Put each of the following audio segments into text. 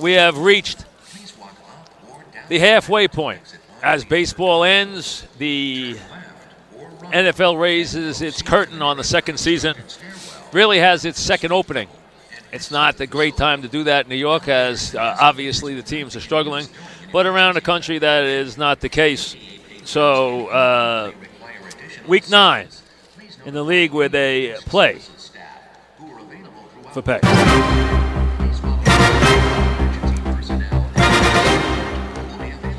We have reached the halfway point. As baseball ends, the NFL raises its curtain on the second season, really has its second opening. It's not a great time to do that in New York, as uh, obviously the teams are struggling, but around the country that is not the case. So, uh, week nine in the league where they play for pay.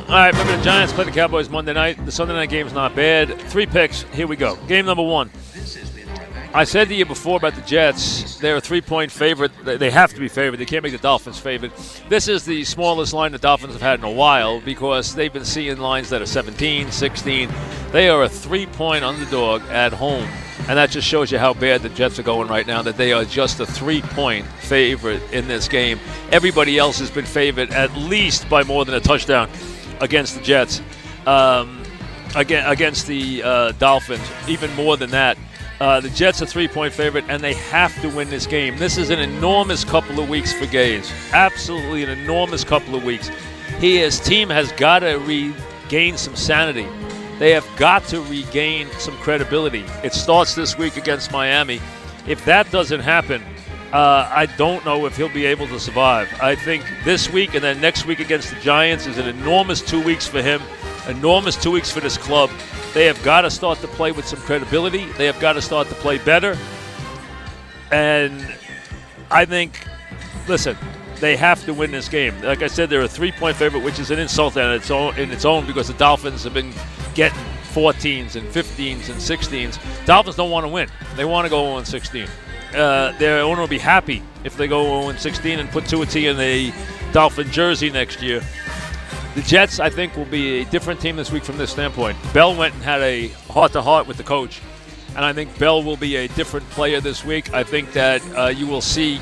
All right, remember the Giants play the Cowboys Monday night. The Sunday night game's not bad. Three picks. Here we go. Game number one. I said to you before about the Jets, they're a three point favorite. They have to be favored. They can't make the Dolphins favorite. This is the smallest line the Dolphins have had in a while because they've been seeing lines that are 17, 16. They are a three point underdog at home. And that just shows you how bad the Jets are going right now, that they are just a three point favorite in this game. Everybody else has been favored at least by more than a touchdown against the Jets, um, again against the uh, Dolphins, even more than that. Uh, the Jets are three-point favorite, and they have to win this game. This is an enormous couple of weeks for Gase. Absolutely an enormous couple of weeks. He, his team, has got to regain some sanity. They have got to regain some credibility. It starts this week against Miami. If that doesn't happen, uh, I don't know if he'll be able to survive. I think this week and then next week against the Giants is an enormous two weeks for him, enormous two weeks for this club. They have got to start to play with some credibility. They have got to start to play better. And I think, listen, they have to win this game. Like I said, they're a three-point favorite, which is an insult in its own, in its own because the Dolphins have been getting 14s and 15s and 16s. Dolphins don't want to win. They want to go 0 16 uh, their owner will be happy if they go 0 16 and put Tua T in a Dolphin jersey next year. The Jets, I think, will be a different team this week from this standpoint. Bell went and had a heart to heart with the coach, and I think Bell will be a different player this week. I think that uh, you will see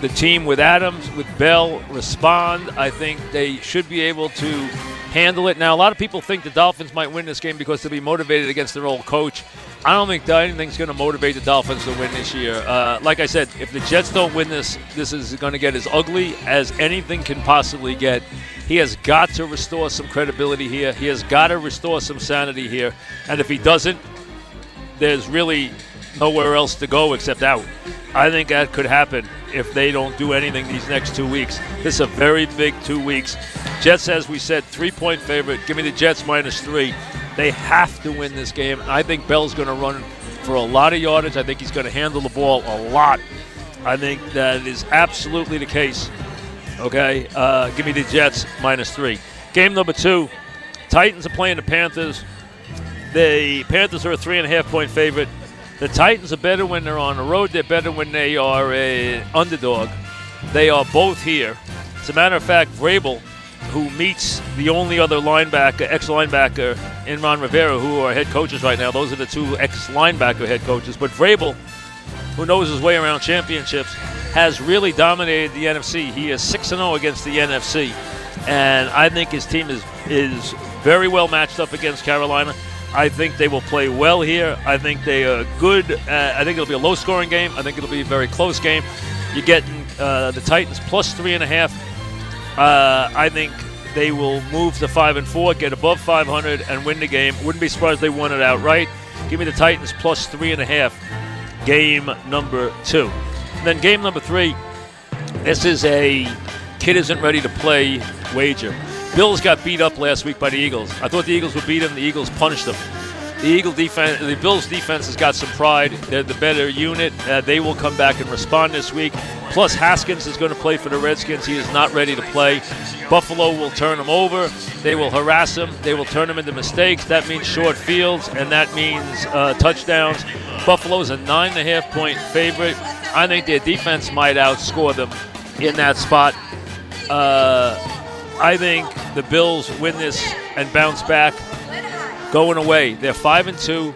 the team with Adams, with Bell respond. I think they should be able to handle it. Now, a lot of people think the Dolphins might win this game because they'll be motivated against their old coach. I don't think anything's going to motivate the Dolphins to win this year. Uh, like I said, if the Jets don't win this, this is going to get as ugly as anything can possibly get. He has got to restore some credibility here. He has got to restore some sanity here. And if he doesn't, there's really nowhere else to go except out. I think that could happen if they don't do anything these next two weeks. This is a very big two weeks. Jets, as we said, three point favorite. Give me the Jets minus three. They have to win this game. I think Bell's going to run for a lot of yardage. I think he's going to handle the ball a lot. I think that is absolutely the case. Okay, uh, give me the Jets minus three. Game number two, Titans are playing the Panthers. The Panthers are a three and a half point favorite. The Titans are better when they're on the road. They're better when they are an underdog. They are both here. As a matter of fact, Vrabel who meets the only other linebacker, ex-linebacker, in Ron Rivera, who are head coaches right now. Those are the two ex-linebacker head coaches. But Vrabel, who knows his way around championships, has really dominated the NFC. He is 6-0 against the NFC. And I think his team is, is very well matched up against Carolina. I think they will play well here. I think they are good. Uh, I think it'll be a low-scoring game. I think it'll be a very close game. You're getting uh, the Titans plus three and a half uh, I think they will move to five and four, get above 500, and win the game. Wouldn't be surprised they won it outright. Give me the Titans plus three and a half. Game number two. And then game number three. This is a kid isn't ready to play wager. Bills got beat up last week by the Eagles. I thought the Eagles would beat them. The Eagles punished them. The Eagle defense, the Bills defense has got some pride. They're the better unit. Uh, they will come back and respond this week. Plus, Haskins is going to play for the Redskins. He is not ready to play. Buffalo will turn him over. They will harass him. They will turn him into mistakes. That means short fields, and that means uh, touchdowns. is a nine and a half point favorite. I think their defense might outscore them in that spot. Uh, I think the Bills win this and bounce back going away. They're 5 and 2.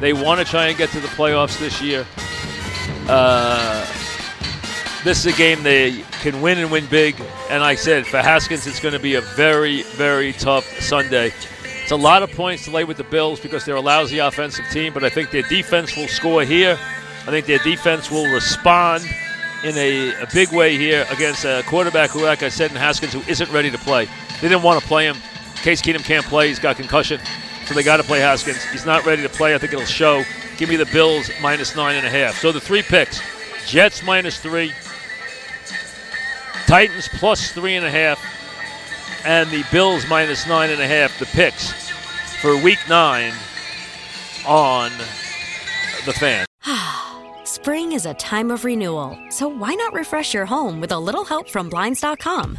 They want to try and get to the playoffs this year. Uh, this is a game they can win and win big. And I said, for Haskins, it's going to be a very, very tough Sunday. It's a lot of points to lay with the Bills because they're a lousy offensive team, but I think their defense will score here. I think their defense will respond in a, a big way here against a quarterback who, like I said, in Haskins, who isn't ready to play. They didn't want to play him. Case Keenum can't play. He's got concussion, so they got to play Haskins. He's not ready to play. I think it'll show. Give me the Bills minus nine and a half. So the three picks: Jets minus three, Titans plus three and a half, and the Bills minus nine and a half. The picks for Week Nine on the fan. Spring is a time of renewal, so why not refresh your home with a little help from Blinds.com?